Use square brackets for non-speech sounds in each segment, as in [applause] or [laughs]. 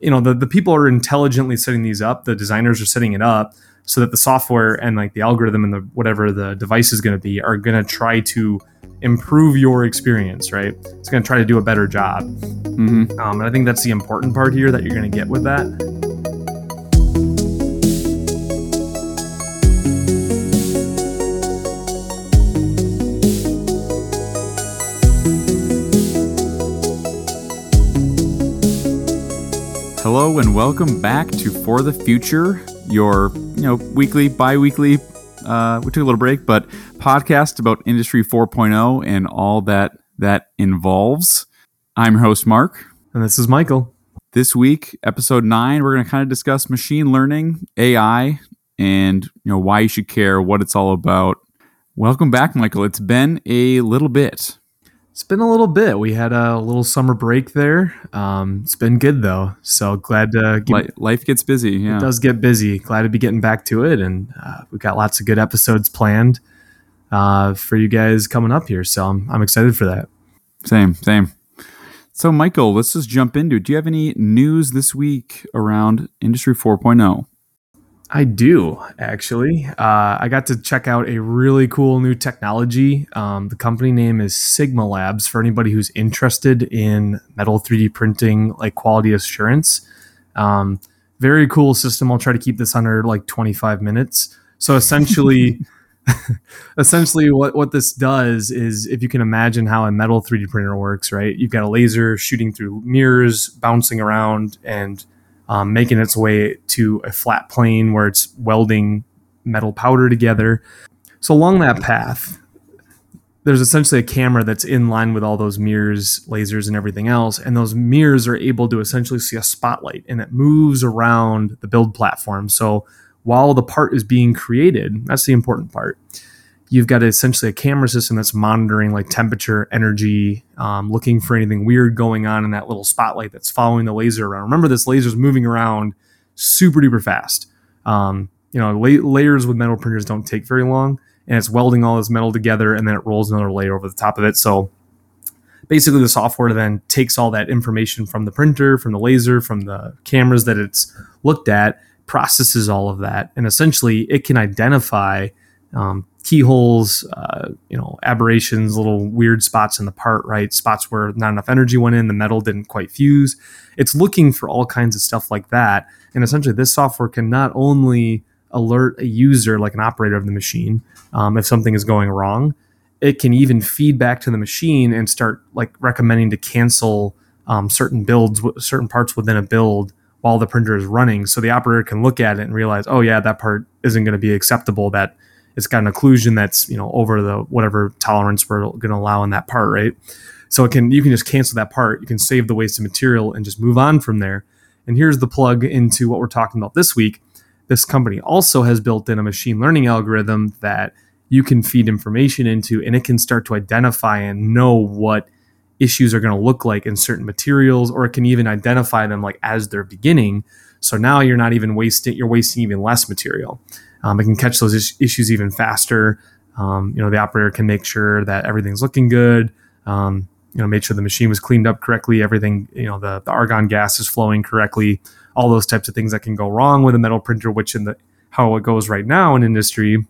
you know the, the people are intelligently setting these up the designers are setting it up so that the software and like the algorithm and the whatever the device is going to be are going to try to improve your experience right? It's going to try to do a better job. Mm-hmm. um, and i think that's the important part here that you're going to get with that Hello and welcome back to For the Future, your you know weekly, bi-weekly. Uh, we took a little break, but podcast about Industry 4.0 and all that that involves. I'm your host Mark. and this is michael This week, episode nine, we're going to kind of discuss machine learning, AI, and you know why you should care, what it's all about. Welcome back, Michael. It's been a little bit. It's been a little bit. We had a little summer break there. Um, it's been good though. So glad to get, Life gets busy. Yeah. it does get busy. Glad to be getting back to it, and uh, we've got lots of good episodes planned uh, for you guys coming up here. So I'm, I'm excited for that. Same, same. So, Michael, let's just jump into it. Do you have any news this week around Industry oh? 4.0? I do actually. Uh, I got to check out a really cool new technology. Um, the company name is Sigma Labs. For anybody who's interested in metal 3D printing, like quality assurance, um, very cool system. I'll try to keep this under like 25 minutes. So essentially, [laughs] essentially what what this does is, if you can imagine how a metal 3D printer works, right? You've got a laser shooting through mirrors, bouncing around, and um, making its way to a flat plane where it's welding metal powder together. So along that path, there's essentially a camera that's in line with all those mirrors, lasers, and everything else. And those mirrors are able to essentially see a spotlight and it moves around the build platform. So while the part is being created, that's the important part. You've got essentially a camera system that's monitoring like temperature, energy, um, looking for anything weird going on in that little spotlight that's following the laser around. Remember, this laser is moving around super duper fast. Um, you know, la- layers with metal printers don't take very long, and it's welding all this metal together, and then it rolls another layer over the top of it. So basically, the software then takes all that information from the printer, from the laser, from the cameras that it's looked at, processes all of that, and essentially it can identify um, keyholes, uh, you know, aberrations, little weird spots in the part, right? Spots where not enough energy went in, the metal didn't quite fuse. It's looking for all kinds of stuff like that. And essentially, this software can not only alert a user, like an operator of the machine, um, if something is going wrong, it can even feed back to the machine and start like recommending to cancel um, certain builds, certain parts within a build while the printer is running. So the operator can look at it and realize, oh, yeah, that part isn't going to be acceptable. That it's got an occlusion that's you know over the whatever tolerance we're going to allow in that part, right? So it can you can just cancel that part. You can save the wasted material and just move on from there. And here's the plug into what we're talking about this week. This company also has built in a machine learning algorithm that you can feed information into, and it can start to identify and know what issues are going to look like in certain materials, or it can even identify them like as they're beginning. So now you're not even wasting; you're wasting even less material. Um, it can catch those is- issues even faster. Um, you know, the operator can make sure that everything's looking good. Um, you know, make sure the machine was cleaned up correctly. Everything, you know, the, the argon gas is flowing correctly. All those types of things that can go wrong with a metal printer, which in the how it goes right now in industry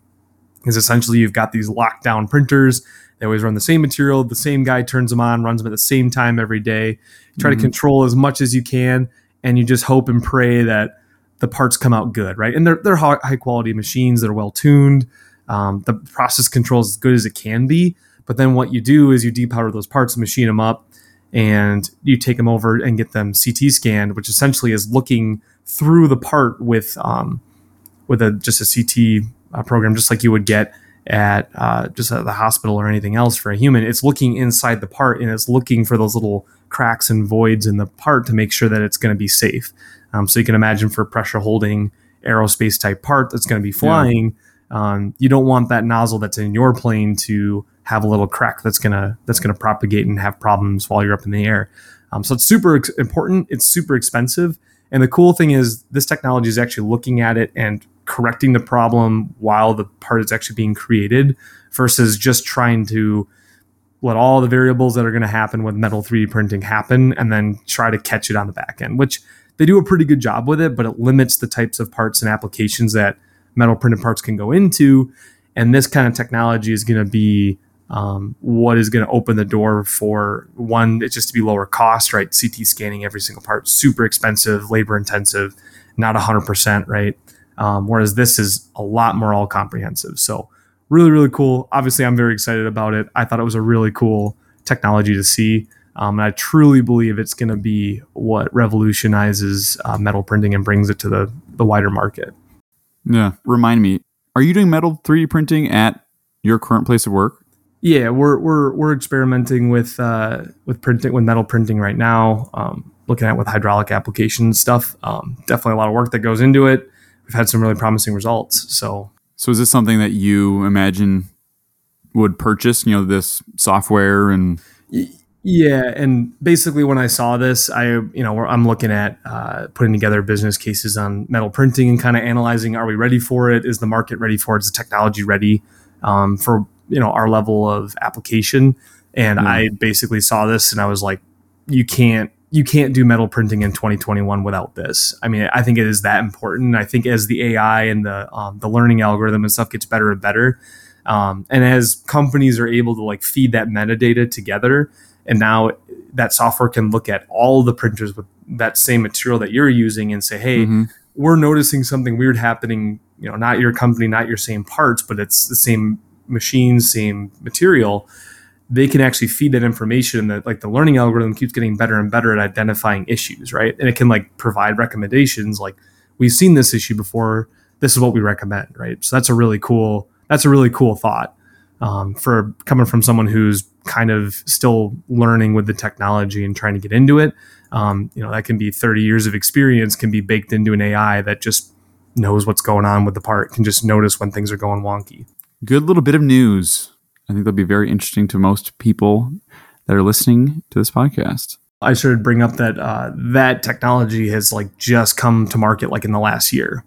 is essentially you've got these lockdown printers. They always run the same material. The same guy turns them on, runs them at the same time every day. You try Mhm. to control as much as you can, and you just hope and pray that the parts come out good, right? And they're they're high, quality machines. They're well tuned. Um, the process control is as good as it can be. But then what you do is you depowder those parts, machine them up, and you take them over and get them CT scanned, which essentially is looking through the part with um, with a just a CT uh, program, just like you would get at uh, just at the hospital or anything else for a human. It's looking inside the part and it's looking for those little cracks and voids in the part to make sure that it's going to be safe. Um, so you can imagine for pressure holding aerospace type part that's going to be flying, um, you don't want that nozzle that's in your plane to have a little crack that's gonna that's gonna propagate and have problems while you're up in the air. Um, so it's super ex- important. It's super expensive, and the cool thing is this technology is actually looking at it and correcting the problem while the part is actually being created, versus just trying to let all the variables that are going to happen with metal 3D printing happen and then try to catch it on the back end, which they do a pretty good job with it, but it limits the types of parts and applications that metal printed parts can go into. And this kind of technology is going to be um, what is going to open the door for one, it's just to be lower cost, right? CT scanning every single part, super expensive, labor intensive, not 100%, right? Um, whereas this is a lot more all comprehensive. So, really, really cool. Obviously, I'm very excited about it. I thought it was a really cool technology to see. Um, and I truly believe it's going to be what revolutionizes uh, metal printing and brings it to the, the wider market. Yeah. Remind me, are you doing metal 3D printing at your current place of work? Yeah, we're we're we're experimenting with uh, with printing with metal printing right now. Um, looking at with hydraulic application stuff. Um, definitely a lot of work that goes into it. We've had some really promising results. So, so is this something that you imagine would purchase? You know, this software and. Yeah, and basically when I saw this, I you know I'm looking at uh, putting together business cases on metal printing and kind of analyzing: Are we ready for it? Is the market ready for it? Is the technology ready um, for you know our level of application? And mm. I basically saw this and I was like, you can't you can't do metal printing in 2021 without this. I mean, I think it is that important. I think as the AI and the um, the learning algorithm and stuff gets better and better, um, and as companies are able to like feed that metadata together and now that software can look at all the printers with that same material that you're using and say hey mm-hmm. we're noticing something weird happening you know not your company not your same parts but it's the same machine same material. They can actually feed that information that like the learning algorithm keeps getting better and better at identifying issues right? And it can like provide recommendations like we've seen this issue before this is what we recommend right? So that's a really cool that's a really cool thought um, for coming from someone who's kind of still learning with the technology and trying to get into it. Um, you know, that can be 30 years of experience can be baked into an AI that just knows what's going on with the part, can just notice when things are going wonky. Good little bit of news. I think that'll be very interesting to most people that are listening to this podcast. I should bring up that uh, that technology has like just come to market like in the last year.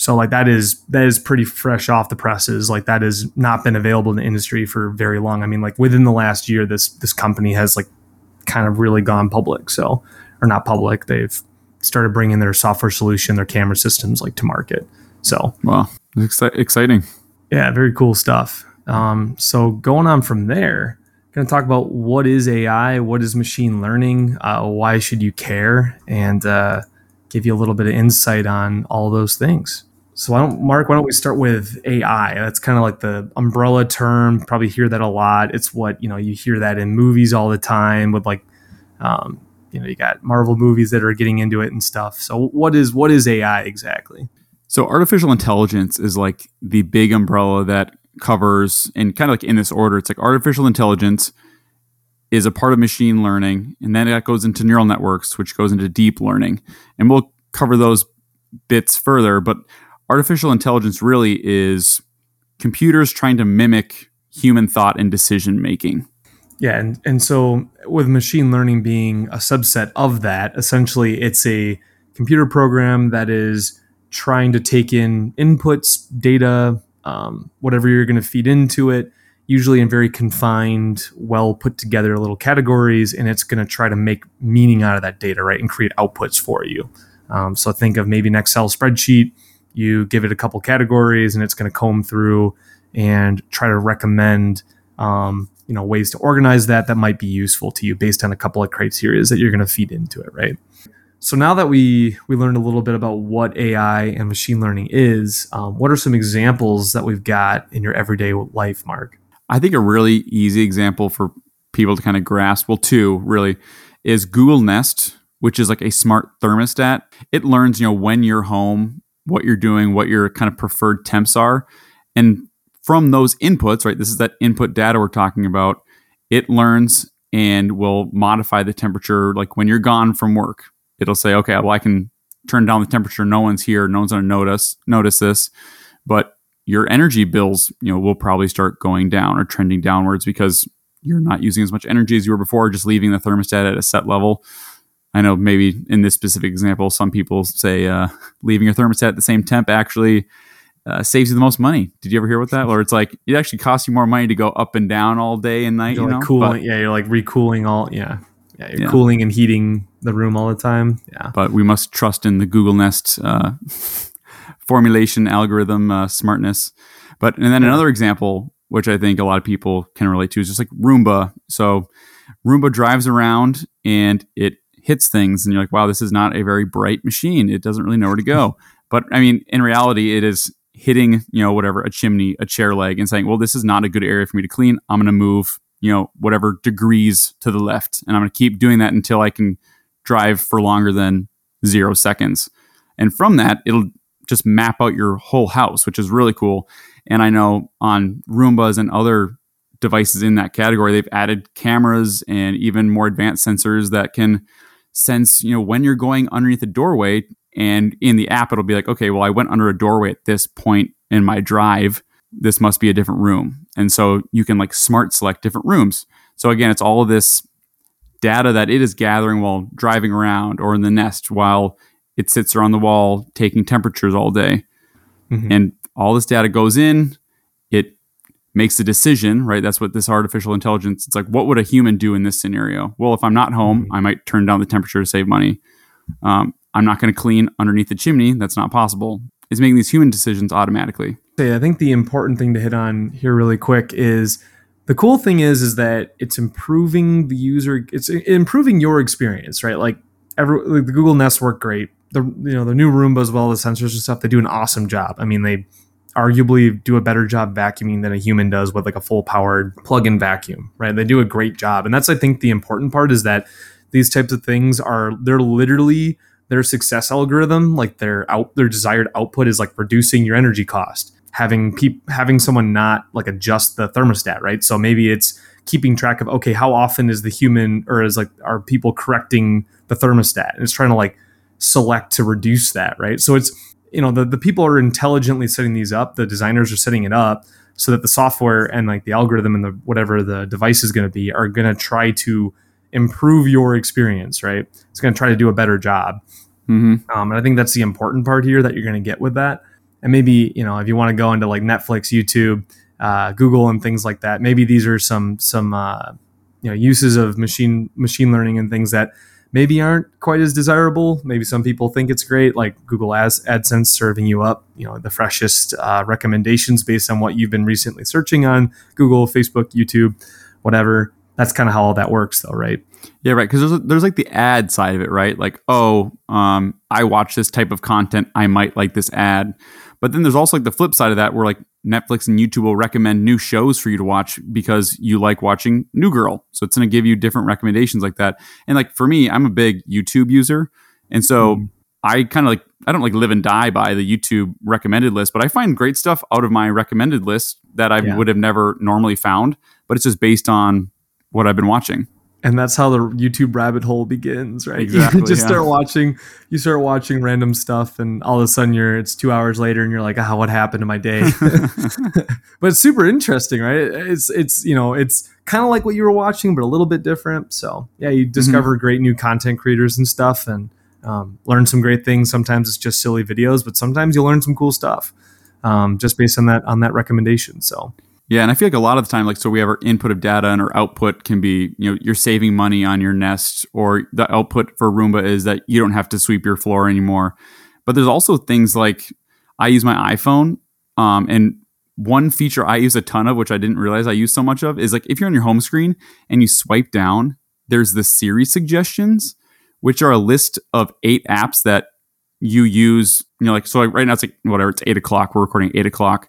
So like that is that is pretty fresh off the presses. Like that has not been available in the industry for very long. I mean, like within the last year, this this company has like kind of really gone public. So or not public, they've started bringing their software solution, their camera systems like to market. So wow, exci- exciting. Yeah, very cool stuff. Um, so going on from there, going to talk about what is AI, what is machine learning, uh, why should you care, and uh, give you a little bit of insight on all those things. So why don't Mark? Why don't we start with AI? That's kind of like the umbrella term. Probably hear that a lot. It's what you know. You hear that in movies all the time with like, um, you know, you got Marvel movies that are getting into it and stuff. So what is what is AI exactly? So artificial intelligence is like the big umbrella that covers and kind of like in this order. It's like artificial intelligence is a part of machine learning, and then that goes into neural networks, which goes into deep learning, and we'll cover those bits further. But artificial intelligence really is computers trying to mimic human thought and decision making. Yeah, and, and so with machine learning being a subset of that, essentially it's a computer program that is trying to take in inputs, data, um, whatever you're going to feed into it, usually in very confined, well put together little categories, and it's going to try to make meaning out of that data, right, and create outputs for you. Um, so think of maybe an Excel spreadsheet you give it a couple categories and it's going to comb through and try to recommend um, you know ways to organize that that might be useful to you based on a couple of criteria that you're going to feed into it right? So now that we we learned a little bit about what ai and machine learning is um, what are some examples that we've got in your everyday life mark? I think a really easy example for people to kind of grasp well two really is google nest which is like a smart thermostat. It learns you know when you're home what you're doing, what your kind of preferred temps are. And from those inputs, right, this is that input data we're talking about, it learns and will modify the temperature. Like when you're gone from work, it'll say, okay, well, I can turn down the temperature. No one's here. No one's going to notice, notice this. But your energy bills, you know, will probably start going down or trending downwards because you're not using as much energy as you were before, just leaving the thermostat at a set level. I know maybe in this specific example, some people say uh, leaving your thermostat at the same temp actually uh, saves you the most money. Did you ever hear about that? Or it's like it actually costs you more money to go up and down all day and night. You're you like cooling, but, yeah, you're like recooling all, yeah, Yeah, you're yeah. cooling and heating the room all the time. Yeah. But we must trust in the Google Nest uh, [laughs] formulation algorithm uh, smartness. But and then another example, which I think a lot of people can relate to, is just like Roomba. So Roomba drives around and it hits things, and you're like, wow, this is not a very bright machine. It doesn't really know where to go. [laughs] but I mean, in reality, it is hitting, you know, whatever, a chimney, a chair leg, and saying, well, this is not a good area for me to clean. I'm going to move, you know, whatever degrees to the left. And I'm going to keep doing that until I can drive for longer than zero seconds. And from that, it'll just map out your whole house, which is really cool. And I know on Roombas and other devices in that category, they've added cameras and even more advanced sensors that can sense, you know, when you're going underneath a doorway and in the app, it'll be like, okay, well, I went under a doorway at this point in my drive. This must be a different room. And so you can like smart select different rooms. So again, it's all of this data that it is gathering while driving around or in the nest while it sits around the wall taking temperatures all day. Mm-hmm. And all this data goes in, makes a decision, right? That's what this artificial intelligence, it's like, what would a human do in this scenario? Well, if I'm not home, mm-hmm. I might turn down the temperature to save money. Um, I'm not going to clean underneath the chimney. That's not possible. It's making these human decisions automatically. I think the important thing to hit on here really quick is the cool thing is is that it's improving the user it's improving your experience, right? Like every like the Google Nest work great. The you know the new Roomba as well the sensors and stuff they do an awesome job. I mean they arguably do a better job vacuuming than a human does with like a full powered plug-in vacuum, right? They do a great job. And that's I think the important part is that these types of things are they're literally their success algorithm, like their out their desired output is like reducing your energy cost. Having peop- having someone not like adjust the thermostat, right? So maybe it's keeping track of okay, how often is the human or is like are people correcting the thermostat? And it's trying to like select to reduce that, right? So it's you know the, the people are intelligently setting these up the designers are setting it up so that the software and like the algorithm and the whatever the device is going to be are going to try to improve your experience right? It's going to try to do a better job. Mm-hmm. um, and i think that's the important part here that you're going to get with that. And maybe you know if you want to go into like netflix youtube uh, google and things like that maybe these are some some uh, you know uses of machine machine learning and things that maybe aren't quite as desirable. Maybe some people think it's great, like Google Ads, AdSense serving you up, you know, the freshest uh, recommendations based on what you've been recently searching on Google, Facebook, YouTube, whatever. That's kind of how all that works, though, right? Yeah, right. Because there's there's like the ad side of it, right? Like, oh, um, I watch this type of content, I might like this ad. But then there's also like the flip side of that, where like Netflix and YouTube will recommend new shows for you to watch because you like watching New Girl. So it's going to give you different recommendations like that. And like for me, I'm a big YouTube user. And so mm. I kind of like, I don't like live and die by the YouTube recommended list, but I find great stuff out of my recommended list that I yeah. would have never normally found. But it's just based on what I've been watching and that's how the YouTube rabbit hole begins, right? Exactly, you just yeah. start watching, you start watching random stuff, and all of a sudden you're it's two hours later, and you're like, ah, oh, what happened to my day? [laughs] [laughs] but it's super interesting, right? It's it's you know it's kind of like what you were watching, but a little bit different. So yeah, you mm-hmm. discover mm-hmm. great new content creators and stuff, and um, learn some great things. Sometimes it's just silly videos, but sometimes you learn some cool stuff um, just based on that on that recommendation. So yeah, and I feel like a lot of the time, like, so we have our input of data and our output can be, you know, you're saving money on your Nest, or the output for Roomba is that you don't have to sweep your floor anymore. But there's also things like I use my iPhone, um, and one feature I use a ton of, which I didn't realize I use so much of, is like if you're on your home screen and you swipe down, there's the Siri suggestions, which are a list of eight apps that you use. You know, like so, like right now it's like whatever, it's eight o'clock. We're recording eight o'clock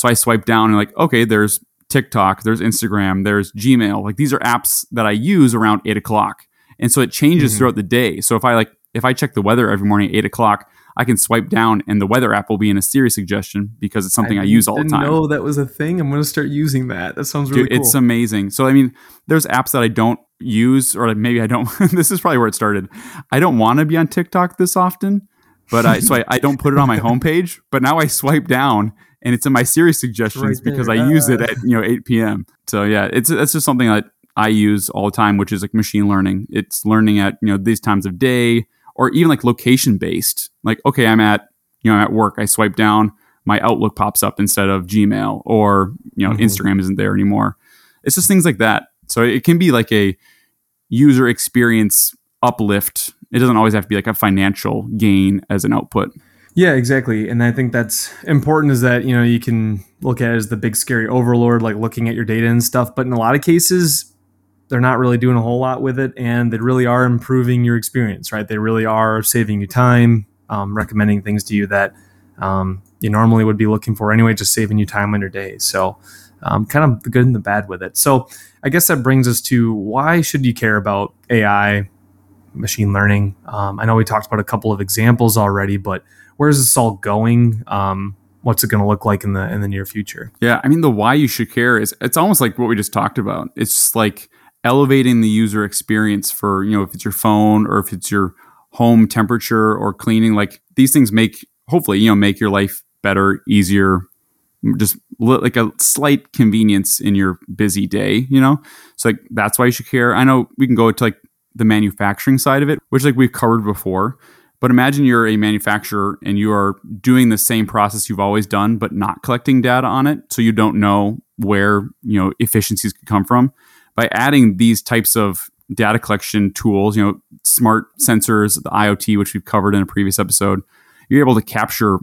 so I swipe down and like, okay, there's TikTok, there's Instagram, there's Gmail. Like these are apps that I use around eight o'clock. And so it changes mm-hmm. throughout the day. So if I like if I check the weather every morning at eight o'clock, I can swipe down and the weather app will be in a Siri suggestion because it's something I, I use all the time. know that was a thing. I'm going to start using that. That sounds really Dude, cool. It's amazing. So I mean, there's apps that I don't use or maybe I don't [laughs] this is probably where it started. I don't want to be on TikTok this often, but I so I, I don't put it on my [laughs] homepage, but now I swipe down and it's in my Siri's suggestions right because I use it at you know 8 p.m. So yeah, it's it's just something that I use all the time, which is like machine learning. It's learning at you know these times of day or even like location based. Like okay, I'm at you know I'm at work, I swipe down, my Outlook pops up instead of Gmail, or you know mm-hmm. Instagram isn't there anymore. It's just things like that. So it can be like a user experience uplift. It doesn't always have to be like a financial gain as an output. Yeah, exactly. And I think that's important is that, you know, you can look at it as the big scary overlord, like looking at your data and stuff. But in a lot of cases, they're not really doing a whole lot with it. And they really are improving your experience, right? They really are saving you time, um, recommending things to you that um, you normally would be looking for anyway, just saving you time on your day. So, um, kind of the good and the bad with it. So, I guess that brings us to why should you care about AI, machine learning? Um, I know we talked about a couple of examples already, but where's this all going? Um, what's it going to look like in the in the near future? Yeah, I mean the why you should care is it's almost like what we just talked about. It's like elevating the user experience for you know if it's your phone or if it's your home temperature or cleaning. Like these things make hopefully you know make your life better, easier, just like a slight convenience in your busy day. You know, so like that's why you should care. I know we can go to like the manufacturing side of it, which like we've covered before. But imagine you're a manufacturer and you are doing the same process you've always done, but not collecting data on it. So you don't know where, you know, efficiencies could come from. By adding these types of data collection tools, you know, smart sensors, the IoT, which we've covered in a previous episode, you're able to capture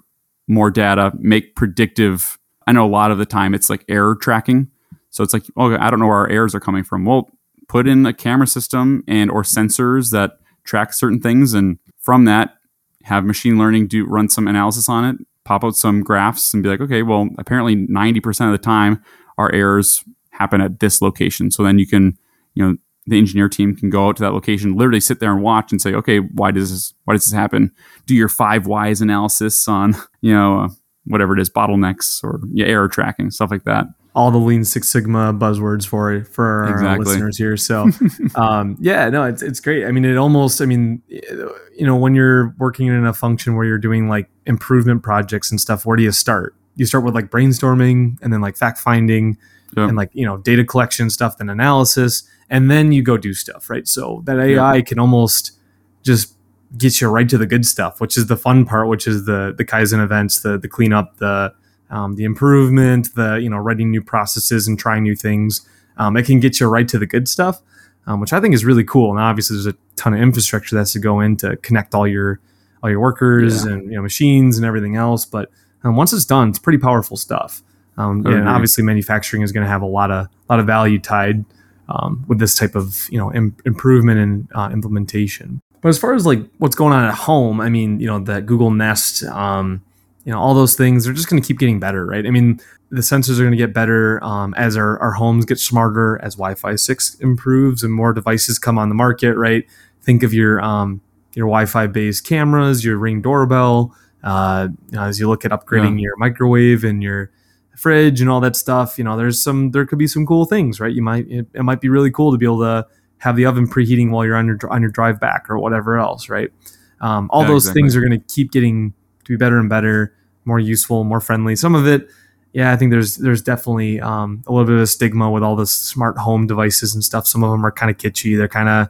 more data, make predictive. I know a lot of the time it's like error tracking. So it's like, oh, I don't know where our errors are coming from. Well, put in a camera system and or sensors that track certain things and from that, have machine learning do run some analysis on it, pop out some graphs, and be like, okay, well, apparently 90% of the time our errors happen at this location. So then you can, you know, the engineer team can go out to that location, literally sit there and watch and say, okay, why does this why does this happen? Do your five whys analysis on, [laughs] you know, uh, whatever it is, bottlenecks or yeah, error tracking, stuff like that all the Lean Six Sigma buzzwords for for our exactly. listeners here. So, [laughs] um, yeah, no, it's it's great. I mean, it almost, I mean, you know, when you're working in a function where you're doing like improvement projects and stuff, where do you start? You start with like brainstorming and then like fact finding and like you know data collection stuff, then analysis, and then you go do stuff, right? So that AI can almost just get you right to the good stuff, which is the fun part, which is the the Kaizen events, the the cleanup, the um, the improvement, the you know writing new processes and trying new things. Um, it can get you right to the good stuff, um, which I think is really cool. And obviously, there's a ton of infrastructure that has to go in to connect all your all your workers yeah. and you know machines and everything else. But um, once it's done, it's pretty powerful stuff. Um, And obviously, manufacturing is going to have a lot of lot of value tied um, with this type of you know Im- improvement and uh, implementation. But as far as like what's going on at home, I mean, you know, that Google Nest, um, you know all those things they're just going to keep getting better right i mean the sensors are going to get better um, as our, our homes get smarter as wi-fi 6 improves and more devices come on the market right think of your um, your wi-fi based cameras your ring doorbell uh, you know, as you look at upgrading yeah. your microwave and your fridge and all that stuff you know there's some there could be some cool things right you might it, it might be really cool to be able to have the oven preheating while you're on your on your drive back or whatever else right um, all yeah, those exactly. things are going to keep getting to be better and better more useful, more friendly. Some of it, yeah, I think there's there's definitely um, a little bit of a stigma with all the smart home devices and stuff. Some of them are kind of kitschy. They're kind of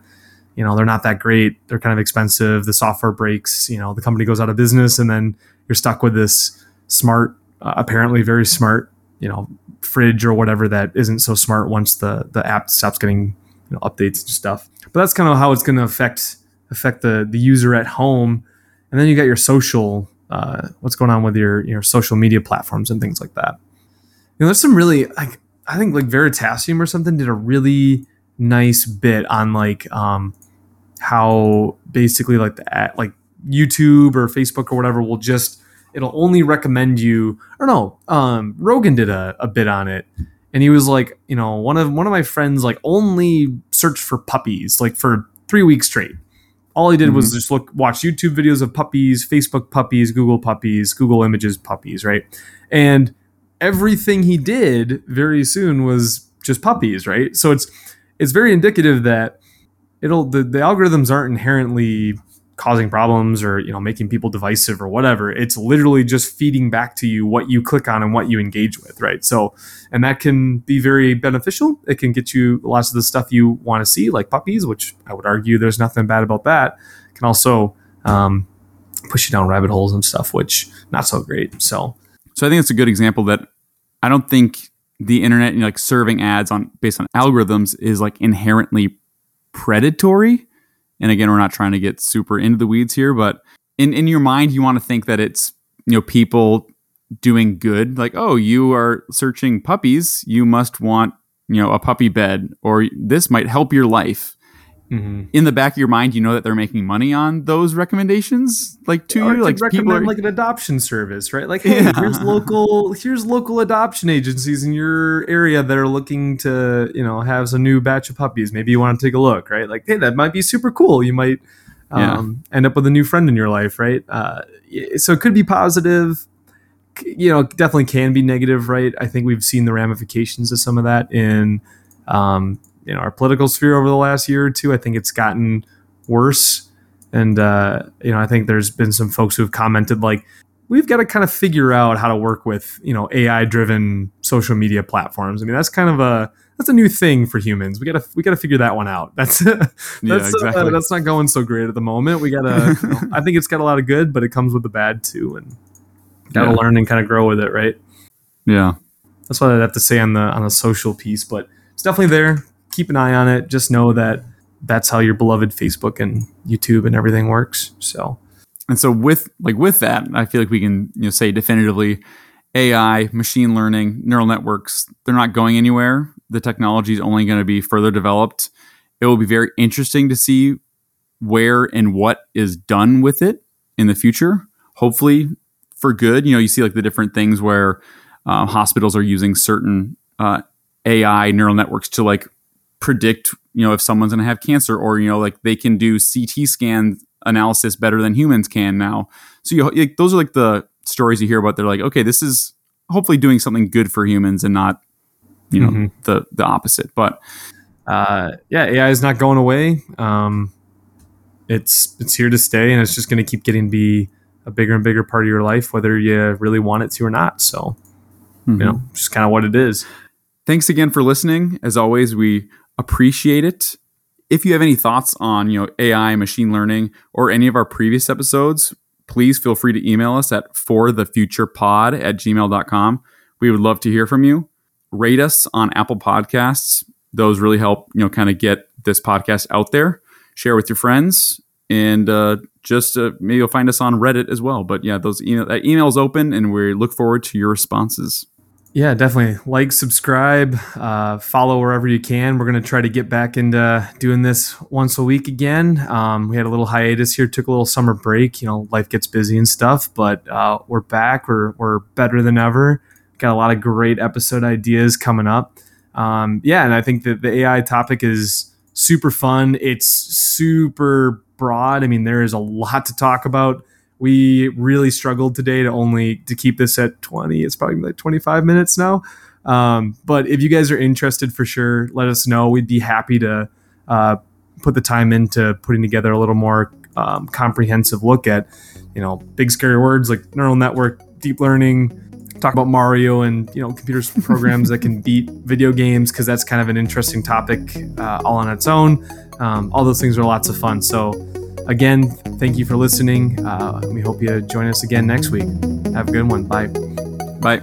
you know they're not that great. They're kind of expensive. The software breaks. You know the company goes out of business, and then you're stuck with this smart, uh, apparently very smart, you know, fridge or whatever that isn't so smart once the the app stops getting you know, updates and stuff. But that's kind of how it's going to affect affect the the user at home. And then you got your social uh, what's going on with your your social media platforms and things like that. You know, there's some really like I think like Veritasium or something did a really nice bit on like um, how basically like the like YouTube or Facebook or whatever will just it'll only recommend you or no um, Rogan did a, a bit on it and he was like you know one of one of my friends like only searched for puppies like for three weeks straight all he did mm-hmm. was just look, watch YouTube videos of puppies, Facebook puppies, Google puppies, Google Images puppies, right? And everything he did very soon was just puppies, right? So it's it's very indicative that it'll the, the algorithms aren't inherently causing problems or you know making people divisive or whatever it's literally just feeding back to you what you click on and what you engage with right? So and that can be very beneficial. It can get you lots of the stuff you want to see like puppies which i would argue there's nothing bad about that. It can also um, push you down rabbit holes and stuff which not so great so. So i think it's a good example that i don't think the internet you know, like serving ads on based on algorithms is like inherently predatory. And again, we're not trying to get super into the weeds here, but in, in your mind, you want to think that it's, you know, people doing good. Like, oh, you are searching puppies. You must want, you know, a puppy bed, or this might help your life. Mm-hmm. In the back of your mind, you know that they're making money on those recommendations, like to or you, like people are like an adoption service, right? Like, hey, yeah. here's local, here's local adoption agencies in your area that are looking to, you know, have a new batch of puppies. Maybe you want to take a look, right? Like, hey, that might be super cool. You might um, yeah. end up with a new friend in your life, right? Uh, so it could be positive you know definitely can be negative right i think we've seen the ramifications of some of that in um, you know our political sphere over the last year or two i think it's gotten worse and uh, you know i think there's been some folks who have commented like we've got to kind of figure out how to work with you know ai driven social media platforms i mean that's kind of a that's a new thing for humans we gotta we gotta figure that one out that's [laughs] that's, yeah, uh, exactly. uh, that's not going so great at the moment we gotta you [laughs] know, i think it's got a lot of good but it comes with the bad too and gotta yeah. learn and kind of grow with it, right? Yeah, that's what I'd have to say on the on the social piece, but it's definitely there. Keep an eye on it. Just know that that's how your beloved Facebook and YouTube and everything works. So, and so with like with that, I feel like we can you know say definitively, AI, machine learning, neural networks, they're not going anywhere. The technology is only going to be further developed. It will be very interesting to see where and what is done with it in the future. Hopefully, for good. You know, you see like the different things where uh, hospitals are using certain uh, AI neural networks to like predict, you know, if someone's going to have cancer, or you know, like they can do CT scan analysis better than humans can now. So you, like, those are like the stories you hear about. They're like, okay, this is hopefully doing something good for humans and not, you know, mm-hmm. the the opposite. But uh, yeah, AI is not going away. Um, it's it's here to stay, and it's just going to keep getting to be a bigger and bigger part of your life, whether you really want it to or not. So, mm-hmm. you know, just kind of what it is. Thanks again for listening. As always, we appreciate it. If you have any thoughts on, you know, AI, machine learning, or any of our previous episodes, please feel free to email us at forthefuturepod at gmail.com. We would love to hear from you. Rate us on Apple Podcasts. Those really help, you know, kind of get this podcast out there. Share with your friends and uh, just uh, maybe you'll find us on Reddit as well. But yeah, those email that email is open, and we look forward to your responses. Yeah, definitely like, subscribe, uh, follow wherever you can. We're gonna try to get back into doing this once a week again. Um, we had a little hiatus here, took a little summer break. You know, life gets busy and stuff, but uh, we're back. We're we're better than ever. Got a lot of great episode ideas coming up. Um, yeah, and I think that the AI topic is super fun. It's super broad. I mean, there is a lot to talk about. We really struggled today to only to keep this at 20. It's probably like 25 minutes now. Um, but if you guys are interested for sure, let us know. We'd be happy to uh, put the time into putting together a little more um, comprehensive look at, you know, big scary words like neural network, deep learning, talk about Mario and you know computers [laughs] programs that can beat video games because that's kind of an interesting topic uh, all on its own. Um, all those things are lots of fun. So again, thank you for listening. Uh, we hope you join us again next week. Have a good one. Bye. Bye.